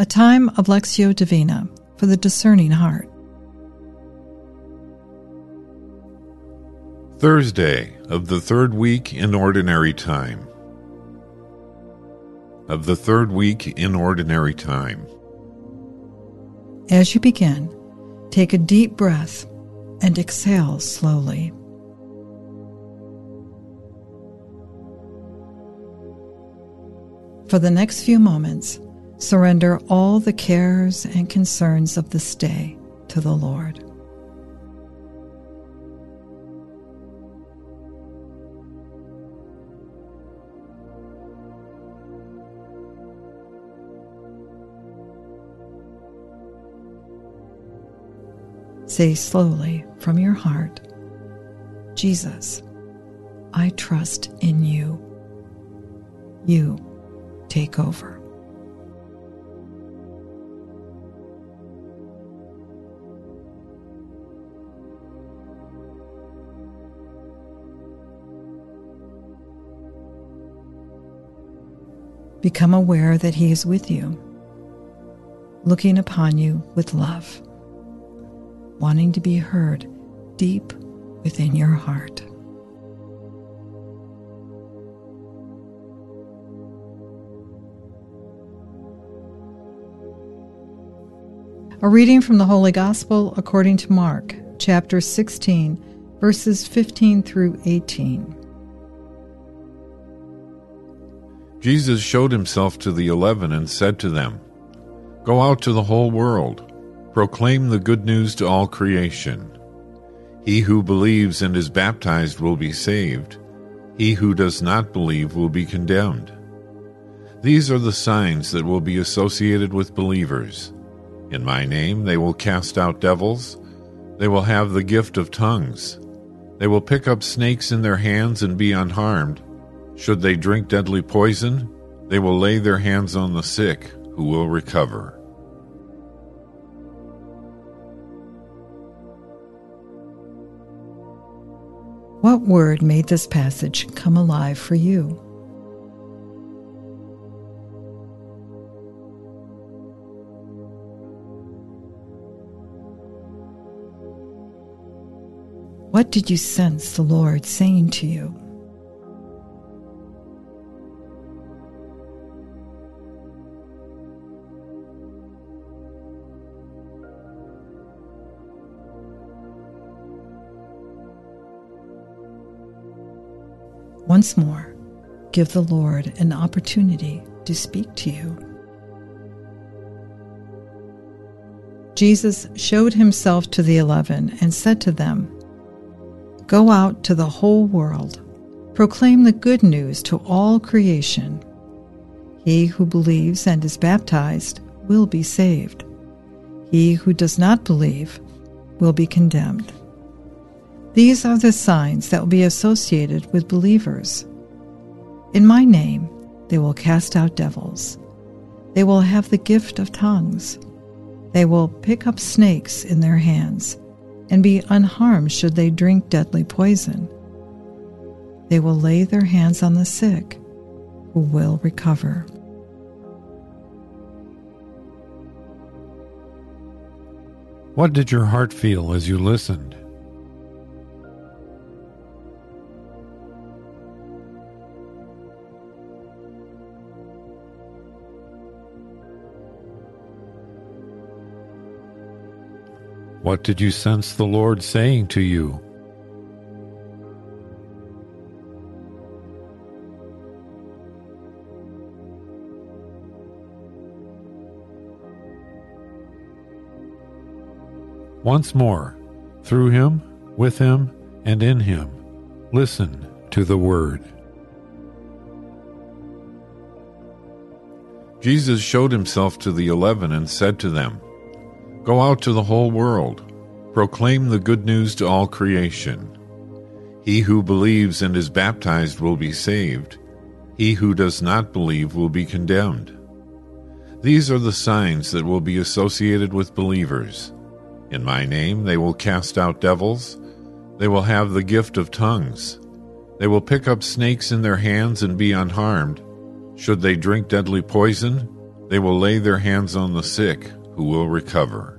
a time of Lectio Divina for the discerning heart. Thursday of the third week in Ordinary Time. Of the third week in Ordinary Time. As you begin, take a deep breath and exhale slowly. For the next few moments, surrender all the cares and concerns of this day to the Lord. Say slowly from your heart, Jesus, I trust in you. You take over. Become aware that He is with you, looking upon you with love, wanting to be heard deep within your heart. A reading from the Holy Gospel according to Mark, chapter 16, verses 15 through 18. Jesus showed himself to the eleven and said to them, Go out to the whole world, proclaim the good news to all creation. He who believes and is baptized will be saved, he who does not believe will be condemned. These are the signs that will be associated with believers. In my name they will cast out devils. They will have the gift of tongues. They will pick up snakes in their hands and be unharmed. Should they drink deadly poison, they will lay their hands on the sick, who will recover. What word made this passage come alive for you? What did you sense the Lord saying to you? Once more, give the Lord an opportunity to speak to you. Jesus showed himself to the eleven and said to them, Go out to the whole world, proclaim the good news to all creation. He who believes and is baptized will be saved. He who does not believe will be condemned. These are the signs that will be associated with believers. In my name, they will cast out devils. They will have the gift of tongues. They will pick up snakes in their hands and be unharmed should they drink deadly poison. They will lay their hands on the sick, who will recover. What did your heart feel as you listened? What did you sense the Lord saying to you? Once more, through him, with him, and in him, listen to the word. Jesus showed himself to the eleven and said to them, Go out to the whole world, proclaim the good news to all creation. He who believes and is baptized will be saved, he who does not believe will be condemned. These are the signs that will be associated with believers. In my name they will cast out devils, they will have the gift of tongues, they will pick up snakes in their hands and be unharmed. Should they drink deadly poison, They will lay their hands on the sick, who will recover.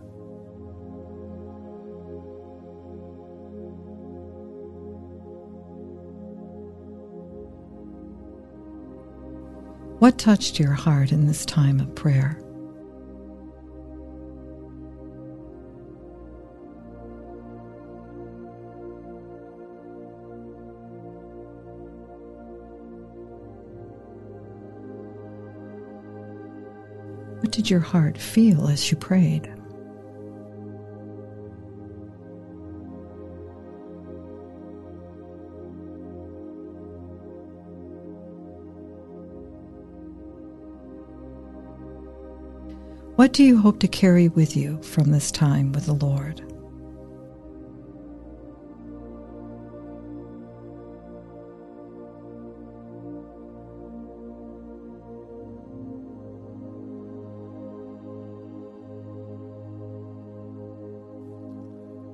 What touched your heart in this time of prayer? What did your heart feel as you prayed? What do you hope to carry with you from this time with the Lord?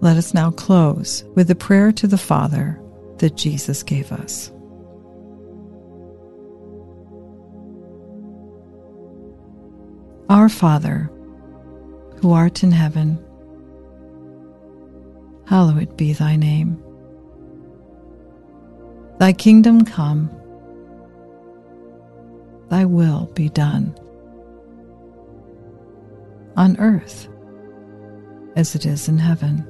Let us now close with the prayer to the Father that Jesus gave us. Our Father, who art in heaven, hallowed be thy name. Thy kingdom come, thy will be done, on earth as it is in heaven.